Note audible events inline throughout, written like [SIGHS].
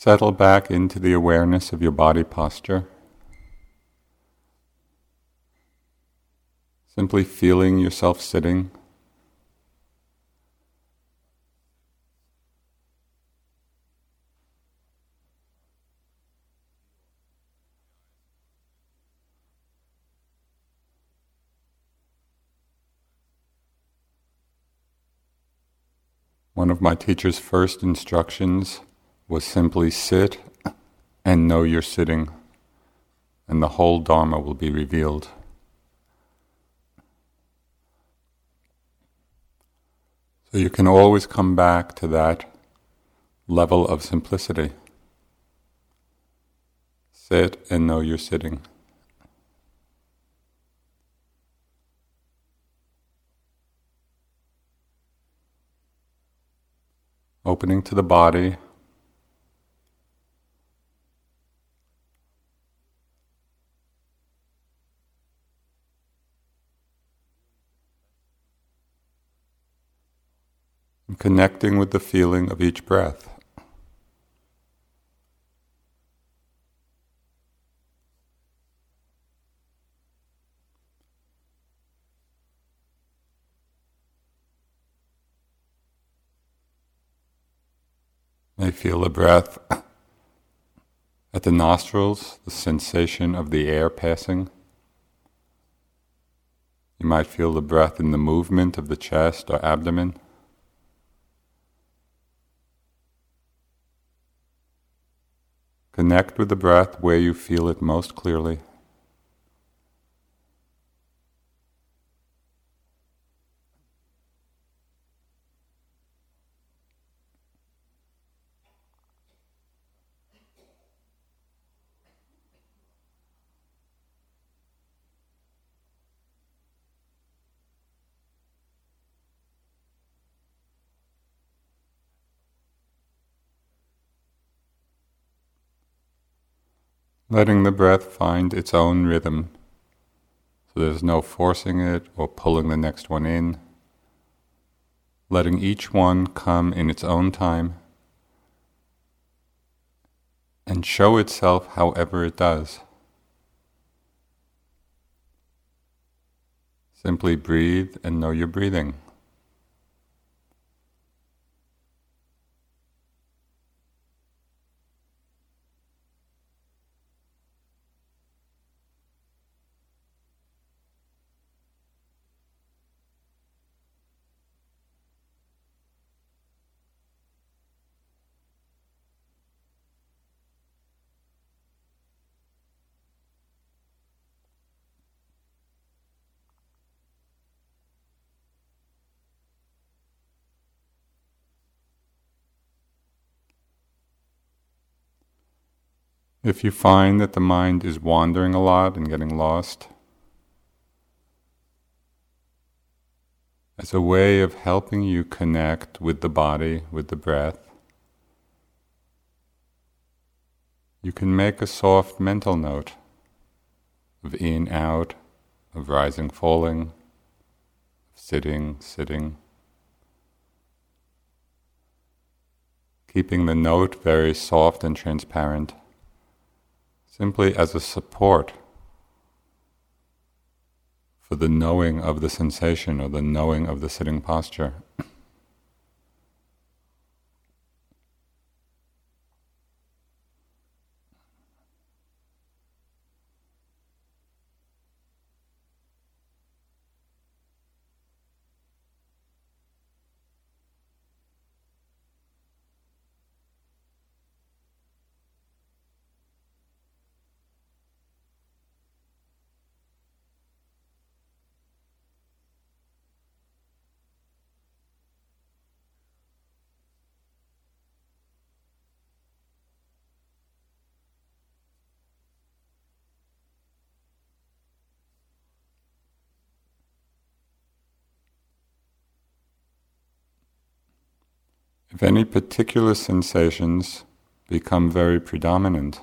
Settle back into the awareness of your body posture. Simply feeling yourself sitting. One of my teacher's first instructions was simply sit and know you're sitting, and the whole Dharma will be revealed. So you can always come back to that level of simplicity. Sit and know you're sitting. Opening to the body. Connecting with the feeling of each breath. May feel the breath at the nostrils, the sensation of the air passing. You might feel the breath in the movement of the chest or abdomen. Connect with the breath where you feel it most clearly. Letting the breath find its own rhythm. So there's no forcing it or pulling the next one in. Letting each one come in its own time and show itself however it does. Simply breathe and know you're breathing. If you find that the mind is wandering a lot and getting lost, as a way of helping you connect with the body, with the breath, you can make a soft mental note of in, out, of rising, falling, of sitting, sitting. Keeping the note very soft and transparent simply as a support for the knowing of the sensation or the knowing of the sitting posture. If any particular sensations become very predominant,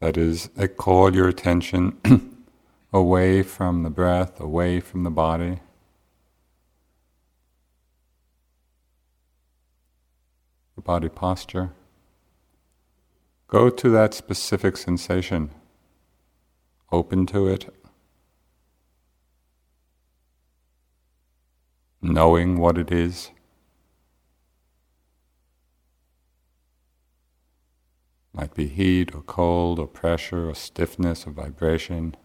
that is, they call your attention [CLEARS THROAT] away from the breath, away from the body. the body posture. Go to that specific sensation, open to it, knowing what it is. Might be heat or cold or pressure or stiffness or vibration,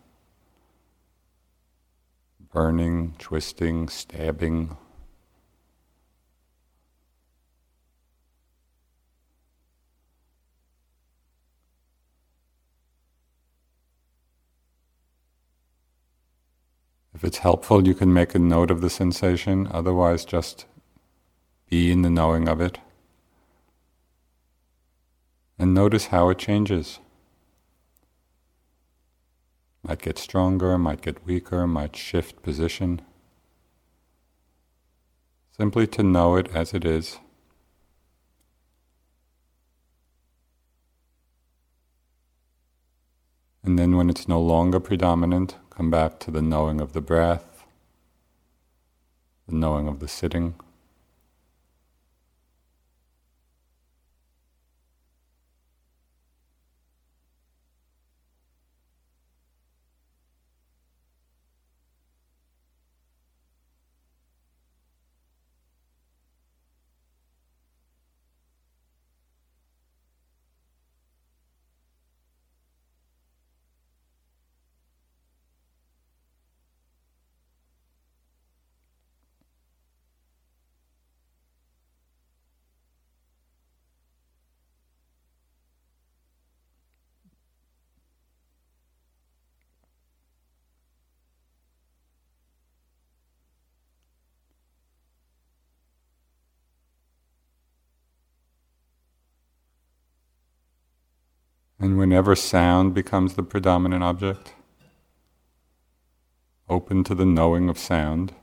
burning, twisting, stabbing. If it's helpful, you can make a note of the sensation, otherwise, just be in the knowing of it. And notice how it changes. Might get stronger, might get weaker, might shift position. Simply to know it as it is. And then when it's no longer predominant, come back to the knowing of the breath, the knowing of the sitting. And whenever sound becomes the predominant object, open to the knowing of sound.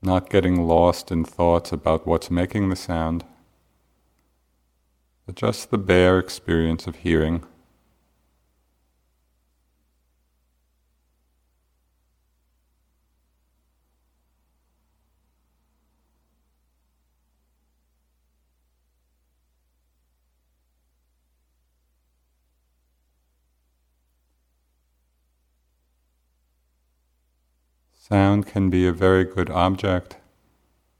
Not getting lost in thoughts about what's making the sound, but just the bare experience of hearing. Sound can be a very good object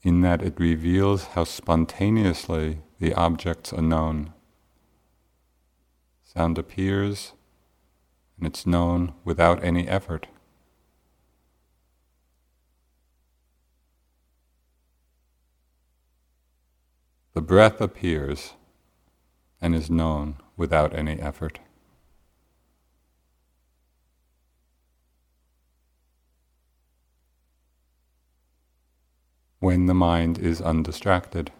in that it reveals how spontaneously the objects are known. Sound appears and it's known without any effort. The breath appears and is known without any effort. When the mind is undistracted.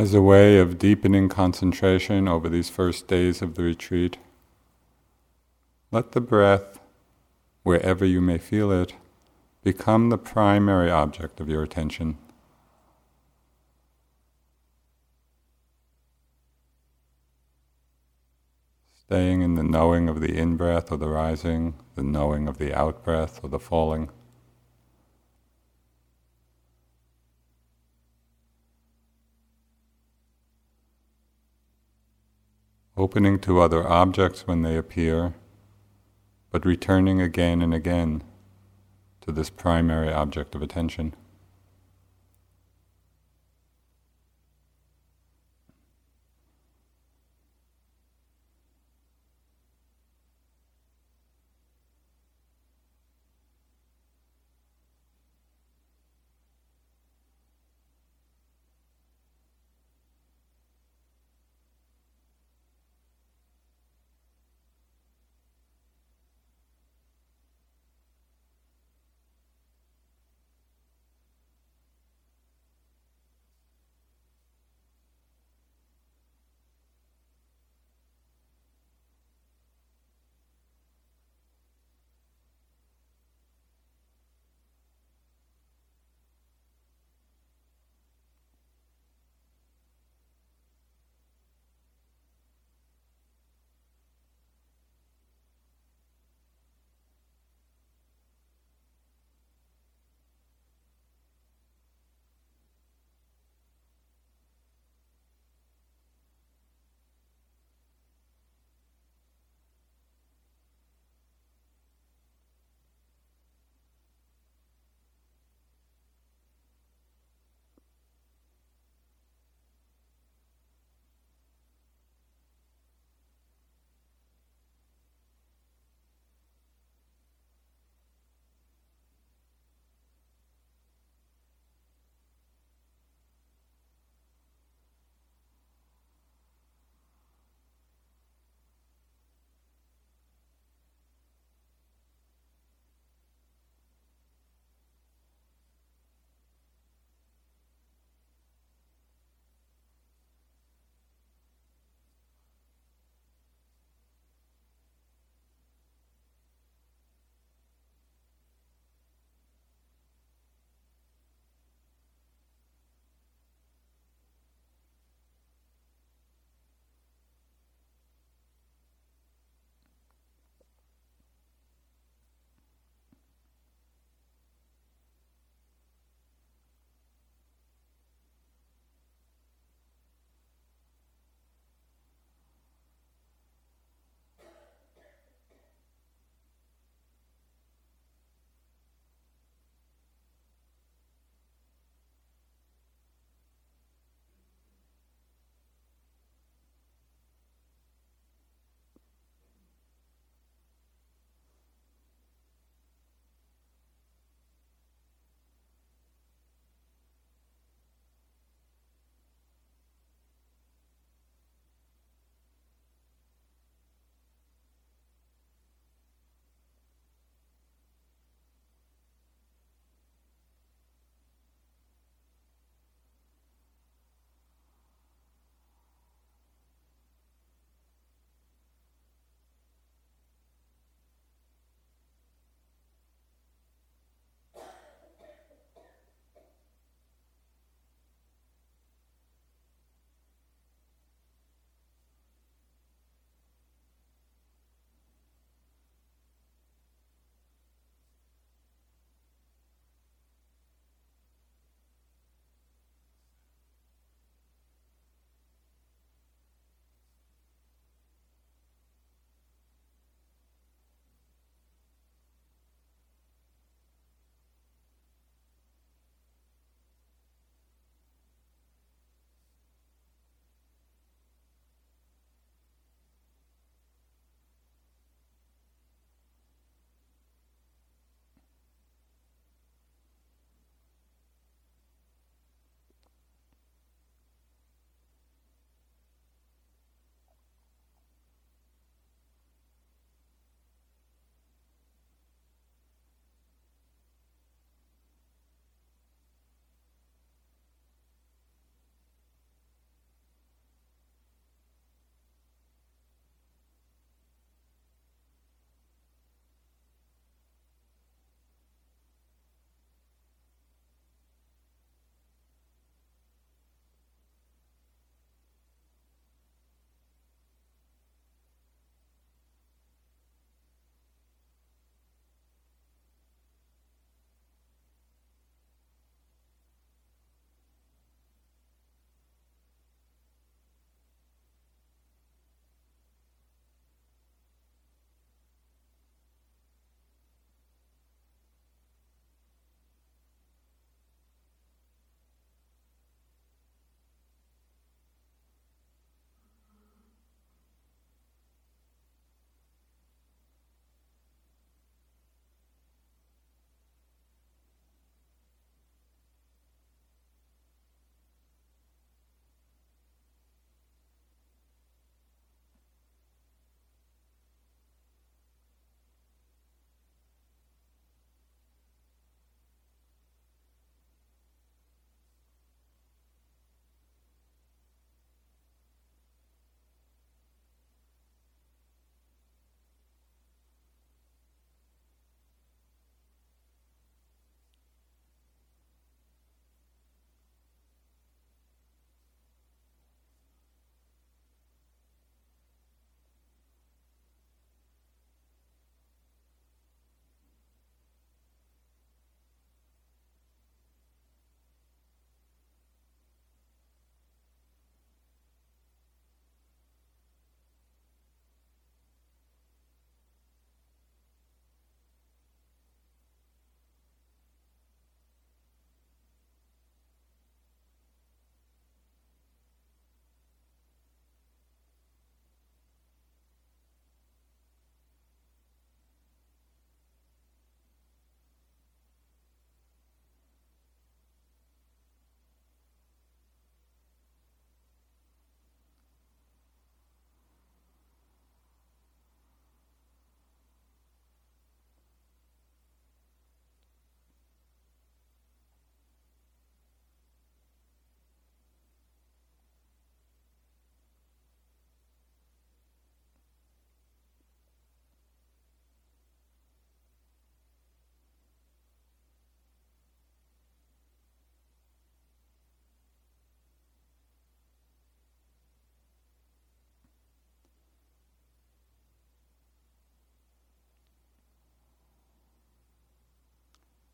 As a way of deepening concentration over these first days of the retreat, let the breath, wherever you may feel it, become the primary object of your attention. Staying in the knowing of the in breath or the rising, the knowing of the out breath or the falling. Opening to other objects when they appear, but returning again and again to this primary object of attention.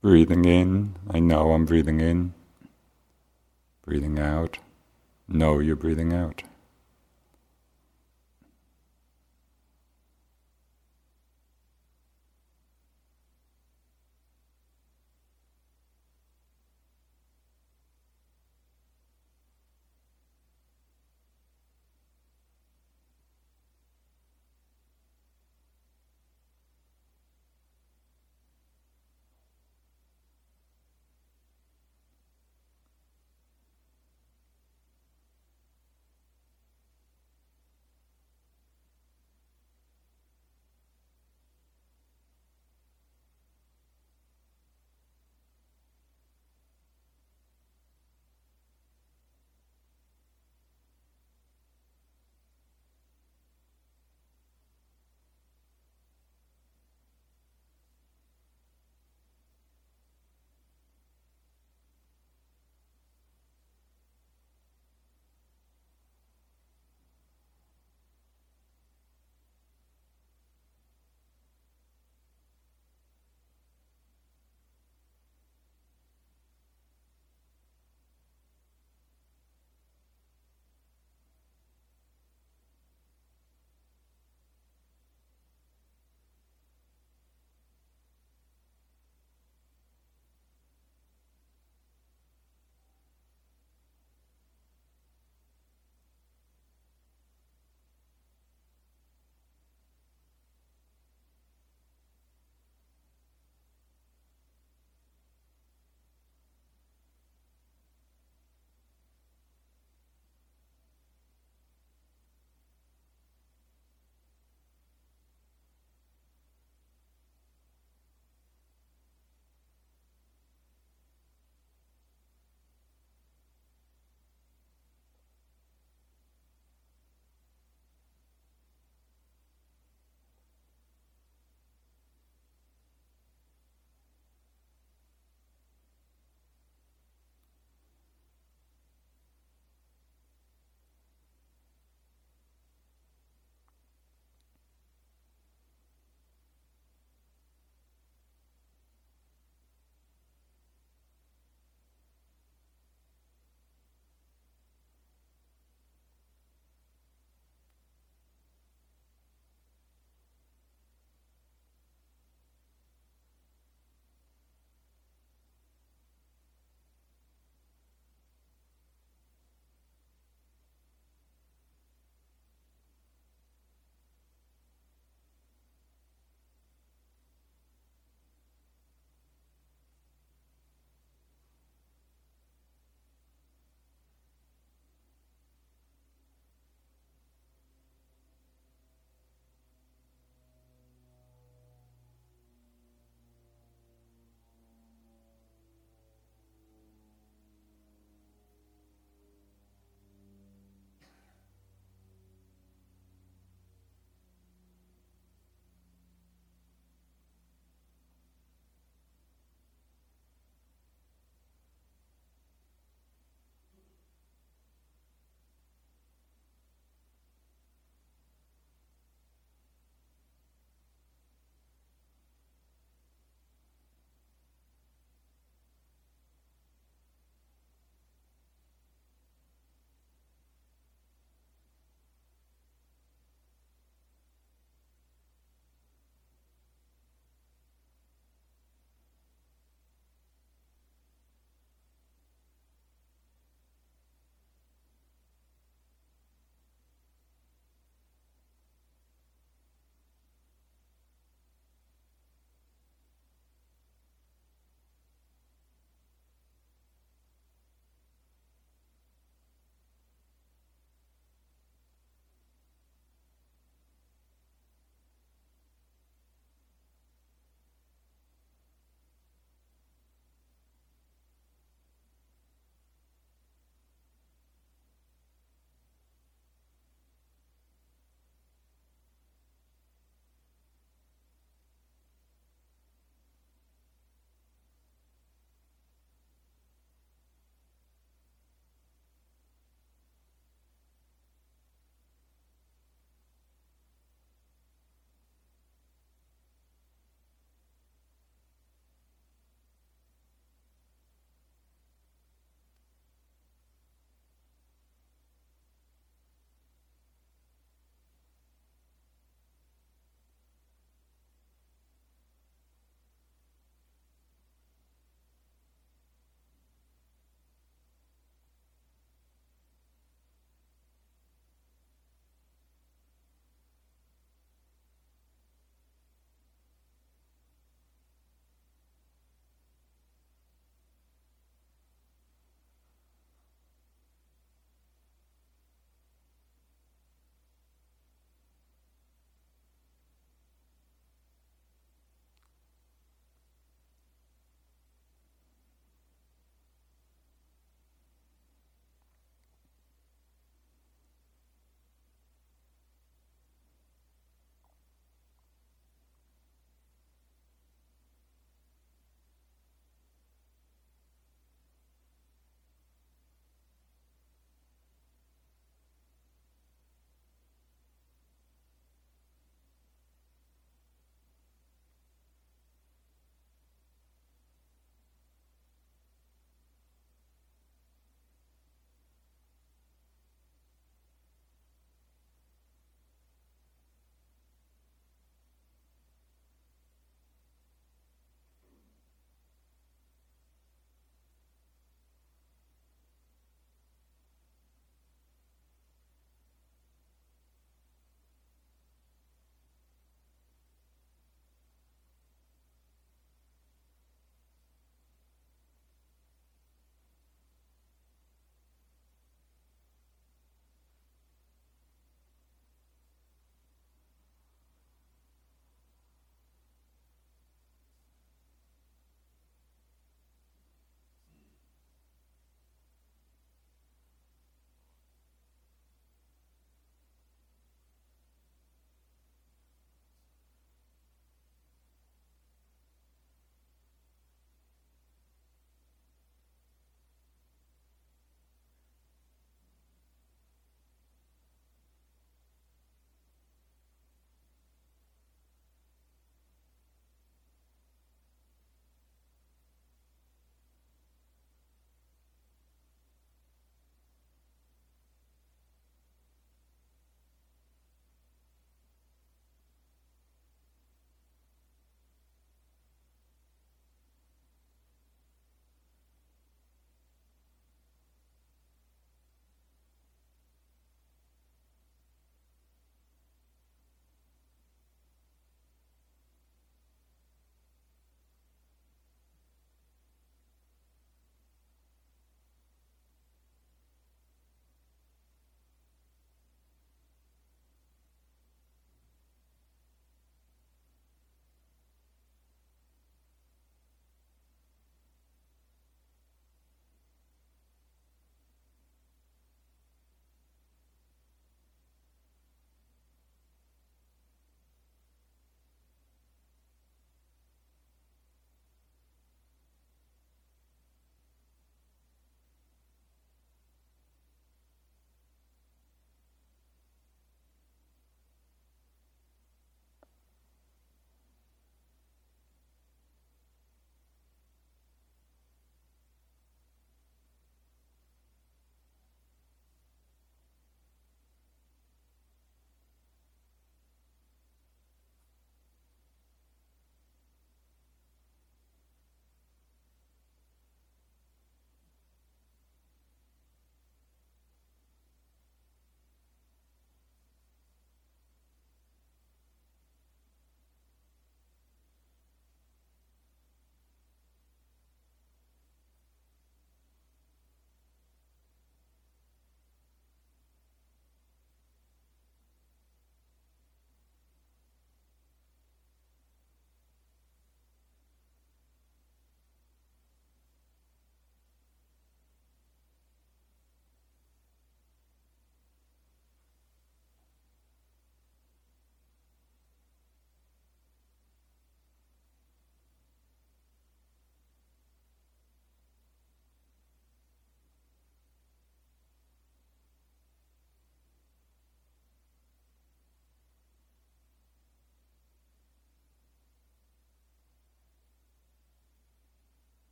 Breathing in, I know I'm breathing in. Breathing out, know you're breathing out.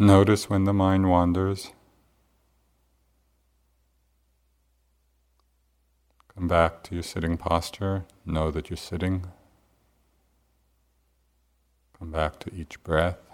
Notice when the mind wanders. Come back to your sitting posture. Know that you're sitting. Come back to each breath.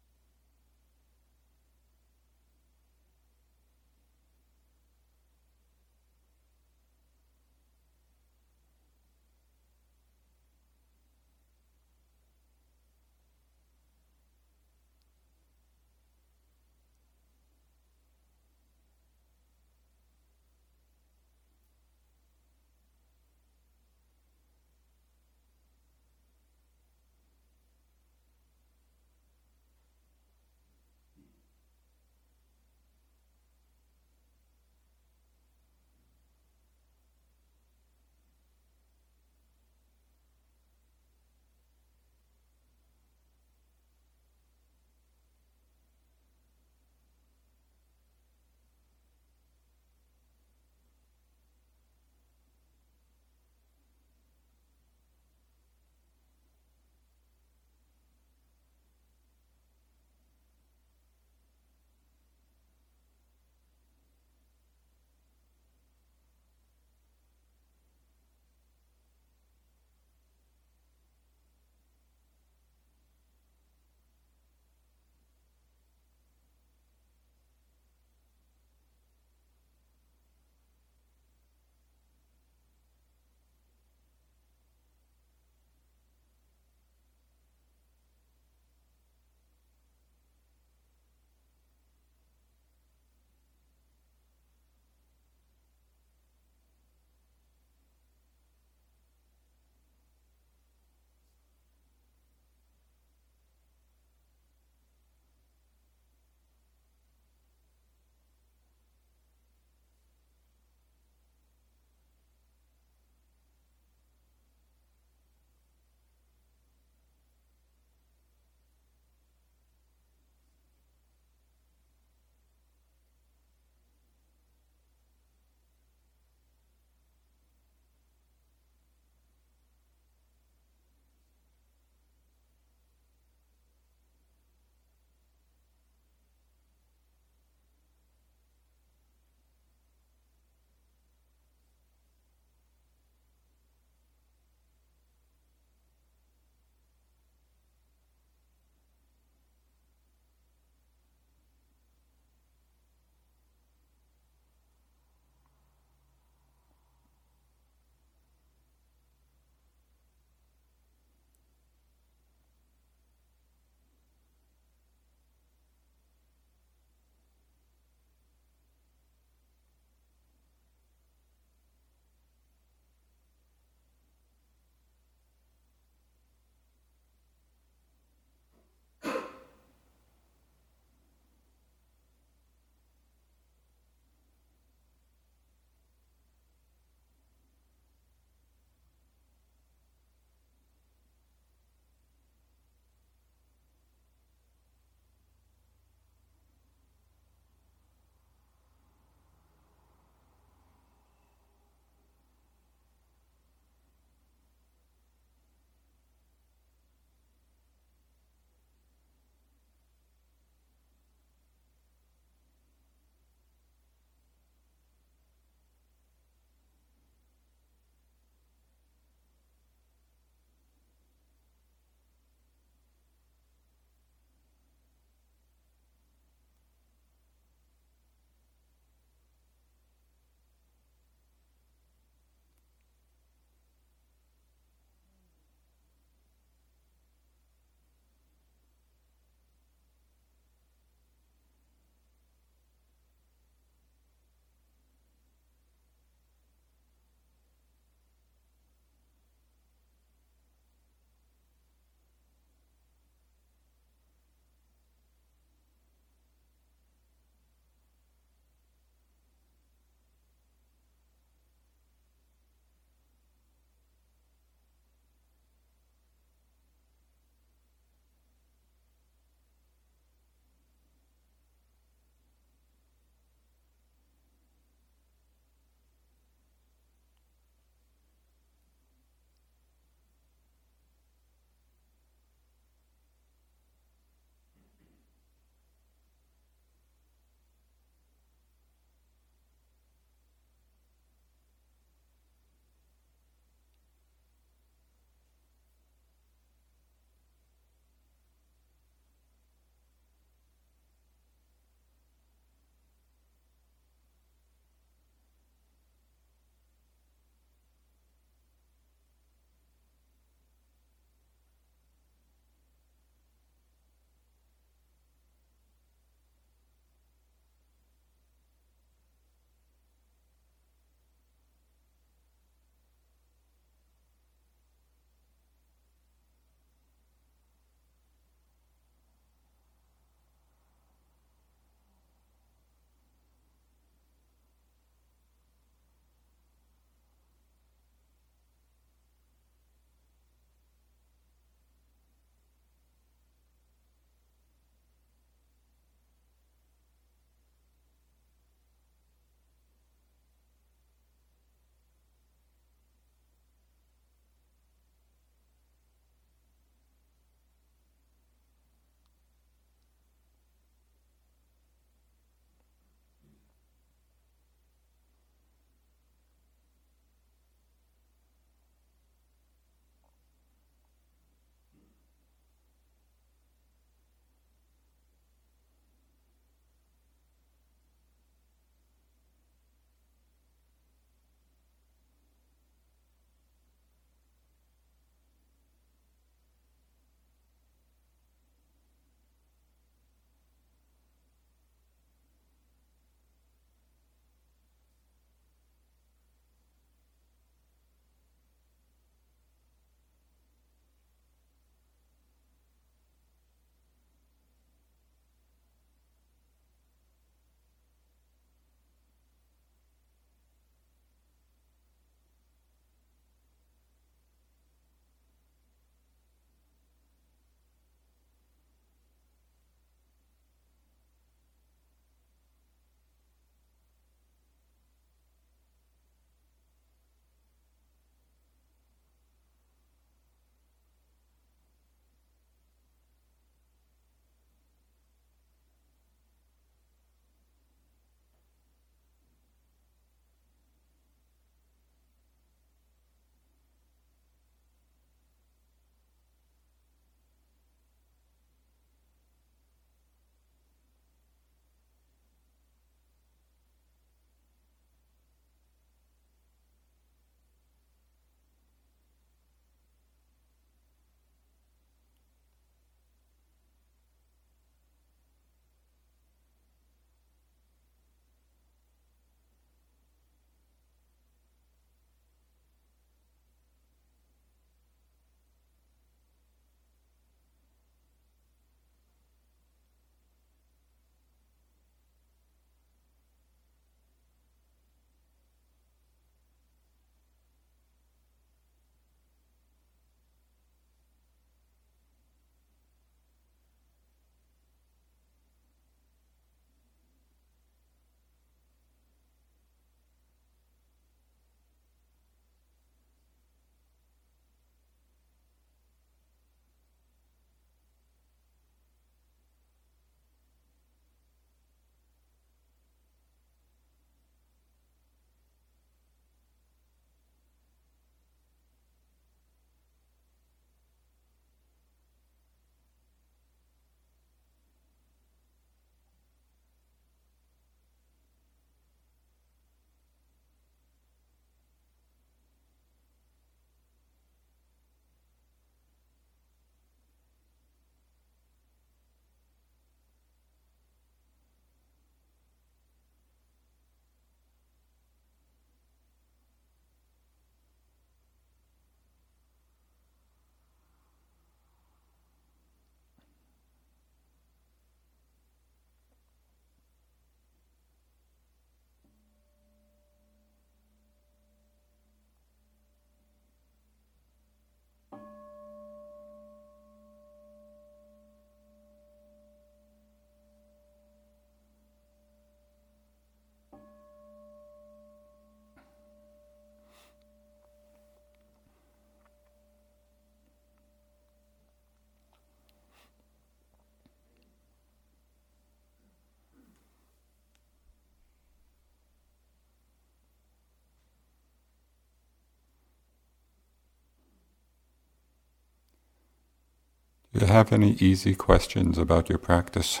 You have any easy questions about your practice?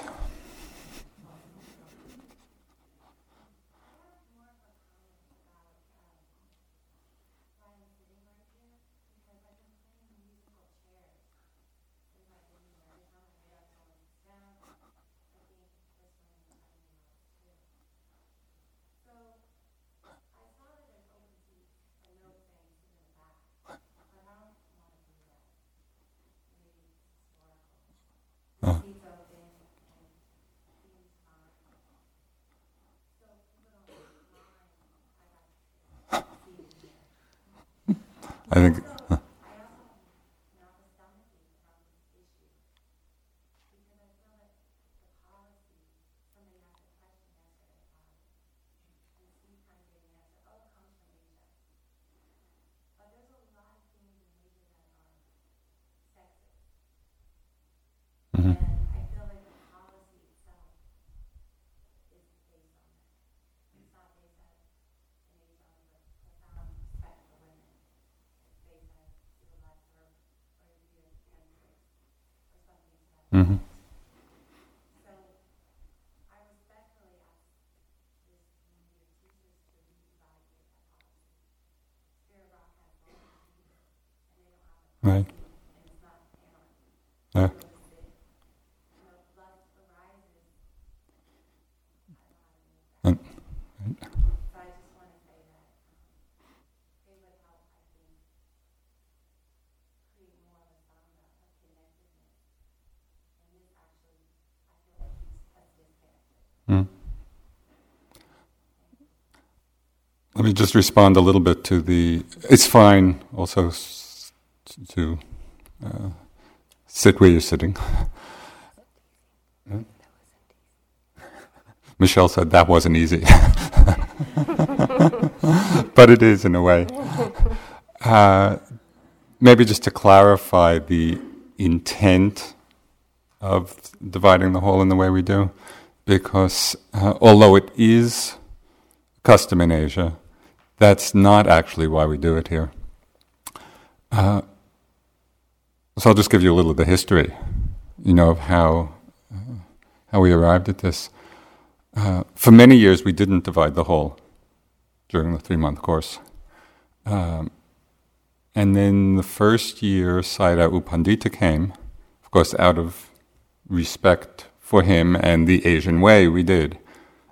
I think. Mm-hmm. Right. Yeah. And, right. Mm. Let me just respond a little bit to the. It's fine also to uh, sit where you're sitting. [LAUGHS] Michelle said that wasn't easy. [LAUGHS] but it is in a way. Uh, maybe just to clarify the intent of dividing the whole in the way we do because uh, although it is custom in Asia, that's not actually why we do it here. Uh, so I'll just give you a little of the history, you know, of how uh, how we arrived at this. Uh, for many years, we didn't divide the whole during the three month course. Um, and then the first year, Sayadaw U Pandita came, of course, out of respect for him and the Asian way we did.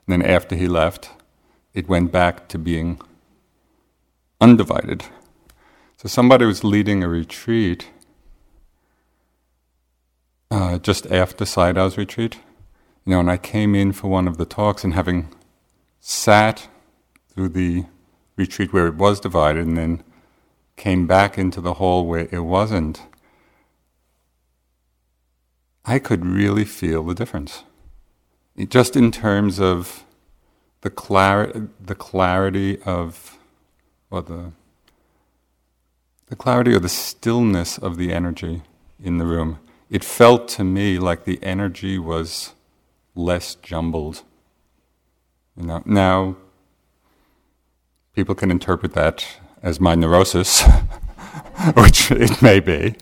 And then after he left, it went back to being undivided. So somebody was leading a retreat uh, just after Sayadaw's retreat. You know, and I came in for one of the talks, and having sat through the retreat where it was divided, and then came back into the hall where it wasn't, I could really feel the difference. It, just in terms of the, clar- the clarity of, or the, the clarity or the stillness of the energy in the room. It felt to me like the energy was less jumbled. You know, now, people can interpret that as my neurosis, [LAUGHS] which it may be.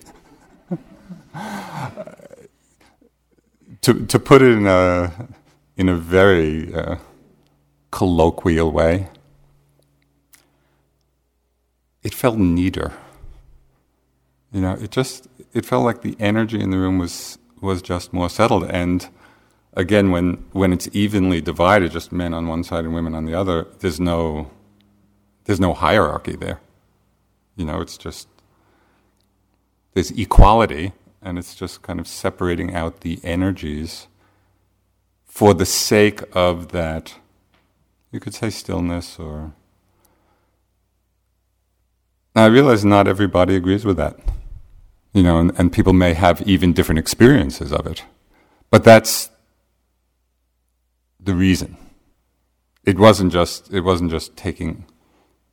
to to put it in a in a very uh, colloquial way, it felt neater. You know, it just it felt like the energy in the room was was just more settled. And again, when when it's evenly divided, just men on one side and women on the other, there's no there's no hierarchy there. You know, it's just there's equality, and it's just kind of separating out the energies for the sake of that, you could say stillness or. Now, I realize not everybody agrees with that, you know, and, and people may have even different experiences of it. But that's the reason. It wasn't just it wasn't just taking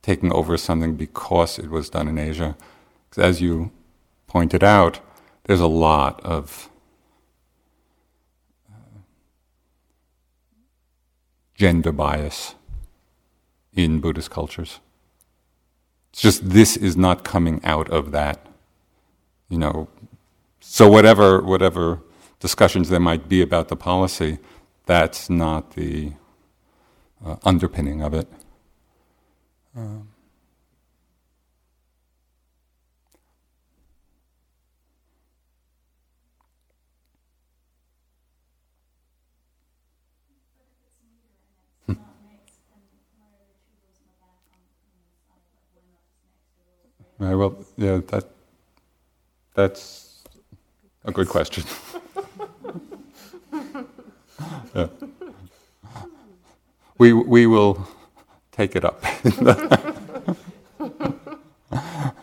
taking over something because it was done in Asia. As you pointed out, there's a lot of uh, gender bias in Buddhist cultures. It's just this is not coming out of that, you know, so whatever whatever discussions there might be about the policy, that's not the uh, underpinning of it. Um, Right, well, yeah, that, that's a good question. [LAUGHS] yeah. We, we will take it up. [LAUGHS]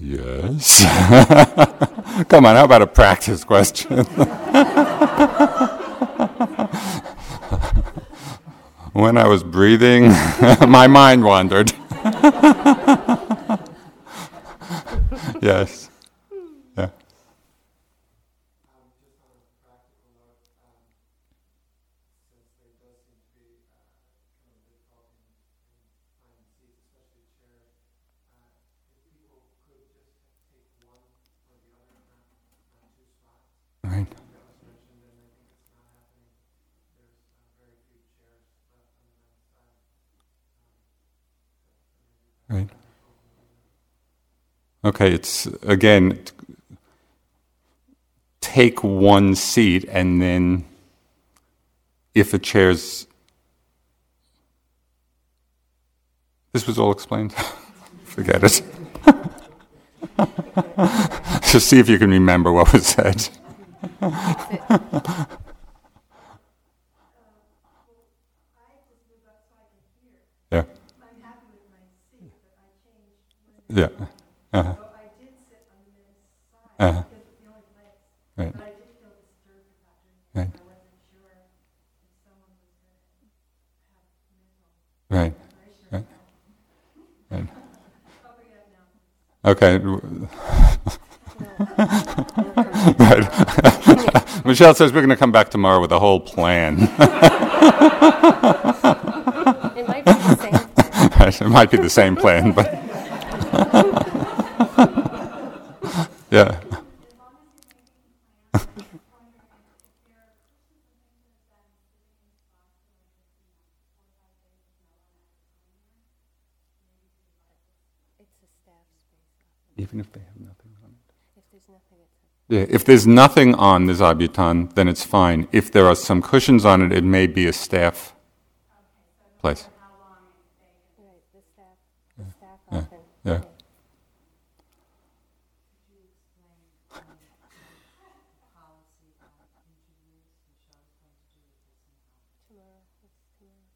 yes. [LAUGHS] Come on, how about a practice question? [LAUGHS] when I was breathing, [LAUGHS] my mind wandered. yes. Right. Okay, it's again, take one seat and then if a chair's. This was all explained? [LAUGHS] Forget it. [LAUGHS] Just see if you can remember what was said. [LAUGHS] yeah. Yeah. Uh-huh. So I did sit on this side uh-huh. because it's the only place. Right. But I did feel disturbed about doing. Right. I wasn't sure if someone was going to have mental right. Right. Right. [LAUGHS] okay. [LAUGHS] right. [LAUGHS] Michelle says we're going to come back tomorrow with a whole plan. it might be the same. Right. It might be the same plan, but. Yeah. Even if they have nothing on it. If there's nothing, yeah, if there's nothing on the zabuton, then it's fine. If there are some cushions on it, it may be a staff place. Yeah.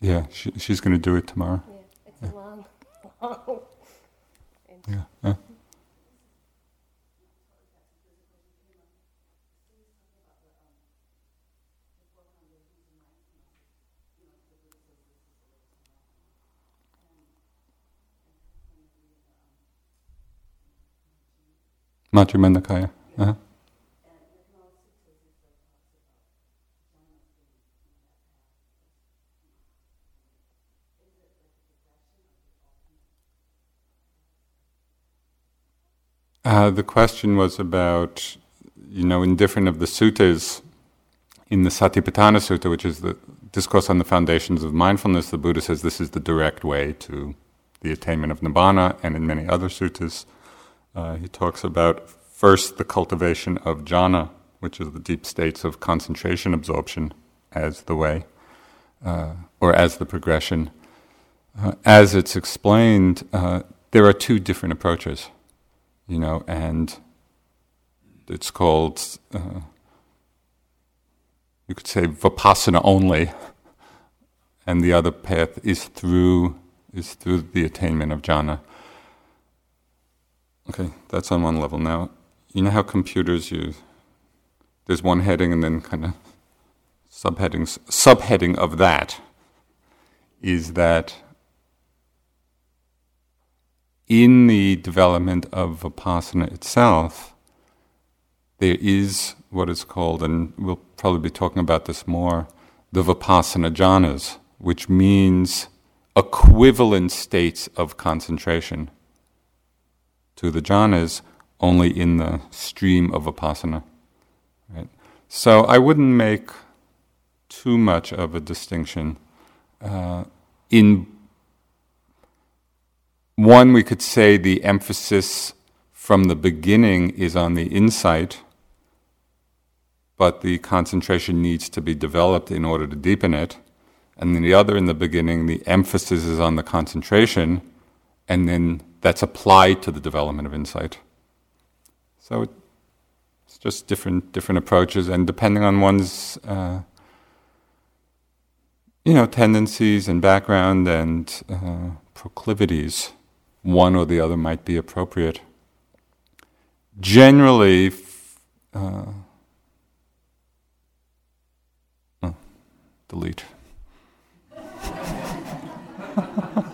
Yeah, she, she's going to do it tomorrow. Yeah, it's yeah. long, [LAUGHS] long. yeah. yeah. Nikaya. Uh-huh. Uh, the question was about, you know, in different of the suttas, in the Satipatthana Sutta, which is the discourse on the foundations of mindfulness, the Buddha says this is the direct way to the attainment of nibbana, and in many other suttas, uh, he talks about first the cultivation of jhana, which is the deep states of concentration absorption, as the way, uh, or as the progression. Uh, as it's explained, uh, there are two different approaches, you know, and it's called, uh, you could say, vipassana only, and the other path is through is through the attainment of jhana. Okay, that's on one level. Now, you know how computers use there's one heading and then kind of subheadings. Subheading of that is that in the development of Vipassana itself, there is what is called, and we'll probably be talking about this more, the Vipassana jhanas, which means equivalent states of concentration to the jhanas, only in the stream of Vipassana. Right? So I wouldn't make too much of a distinction. Uh, in one, we could say the emphasis from the beginning is on the insight, but the concentration needs to be developed in order to deepen it. And then the other, in the beginning, the emphasis is on the concentration, and then that's applied to the development of insight. So it's just different different approaches, and depending on one's uh, you know tendencies and background and uh, proclivities, one or the other might be appropriate. Generally. Uh, oh, delete. [LAUGHS]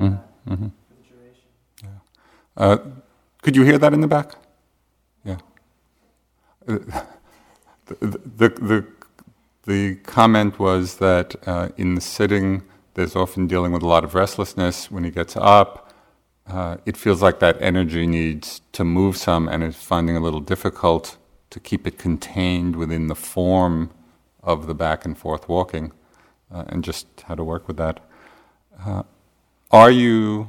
Mm-hmm. Yeah. Uh, could you hear that in the back? Yeah. Uh, [LAUGHS] the, the, the, the, comment was that uh, in the sitting, there's often dealing with a lot of restlessness. When he gets up, uh, it feels like that energy needs to move some and is finding a little difficult to keep it contained within the form of the back and forth walking uh, and just how to work with that. Uh, are you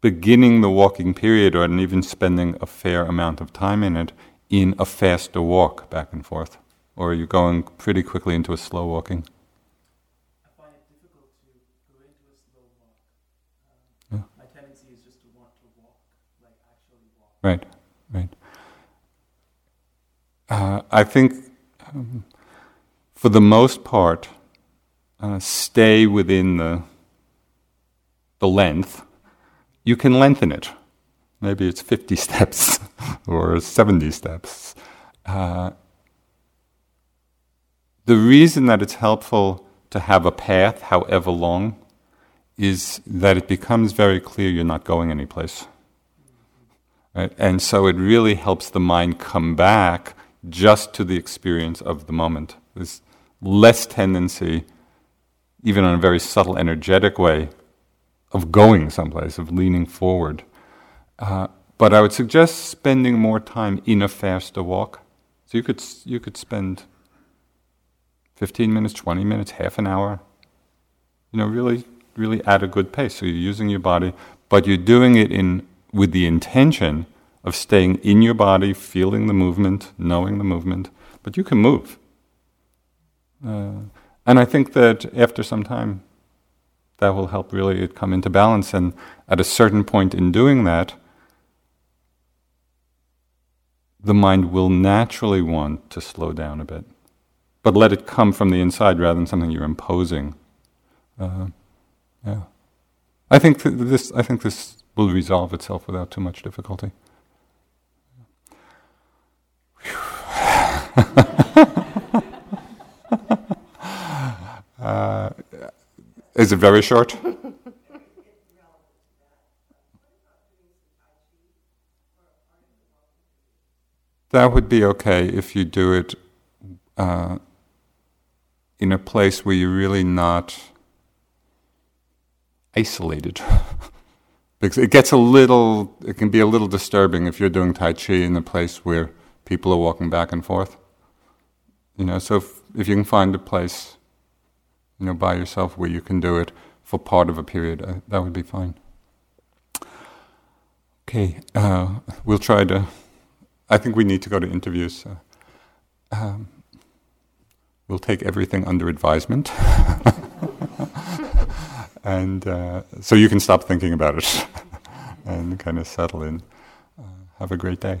beginning the walking period or even spending a fair amount of time in it in a faster walk back and forth? Or are you going pretty quickly into a slow walking? I find it difficult to go into a slow walk. Yeah. My tendency is just to want to walk, like actually walk. Right, right. Uh, I think um, for the most part, uh, stay within the the length, you can lengthen it. Maybe it's 50 [LAUGHS] steps or 70 steps. Uh, the reason that it's helpful to have a path, however long, is that it becomes very clear you're not going anyplace. Right? And so it really helps the mind come back just to the experience of the moment. There's less tendency, even in a very subtle, energetic way, of going someplace, of leaning forward. Uh, but I would suggest spending more time in a faster walk. So you could you could spend 15 minutes, 20 minutes, half an hour. You know, really, really at a good pace. So you're using your body, but you're doing it in with the intention of staying in your body, feeling the movement, knowing the movement. But you can move. Uh, and I think that after some time, that will help really it come into balance. And at a certain point in doing that, the mind will naturally want to slow down a bit, but let it come from the inside rather than something you're imposing. Uh, yeah, I think th- this. I think this will resolve itself without too much difficulty. [SIGHS] [LAUGHS] is it very short? [LAUGHS] that would be okay if you do it uh, in a place where you're really not isolated. [LAUGHS] because it gets a little, it can be a little disturbing if you're doing Tai Chi in a place where people are walking back and forth. You know, so if, if you can find a place, you know, by yourself where you can do it for part of a period, uh, that would be fine. Okay, uh, we'll try to. I think we need to go to interviews. So, um, we'll take everything under advisement. [LAUGHS] and uh, so you can stop thinking about it [LAUGHS] and kind of settle in. Uh, have a great day.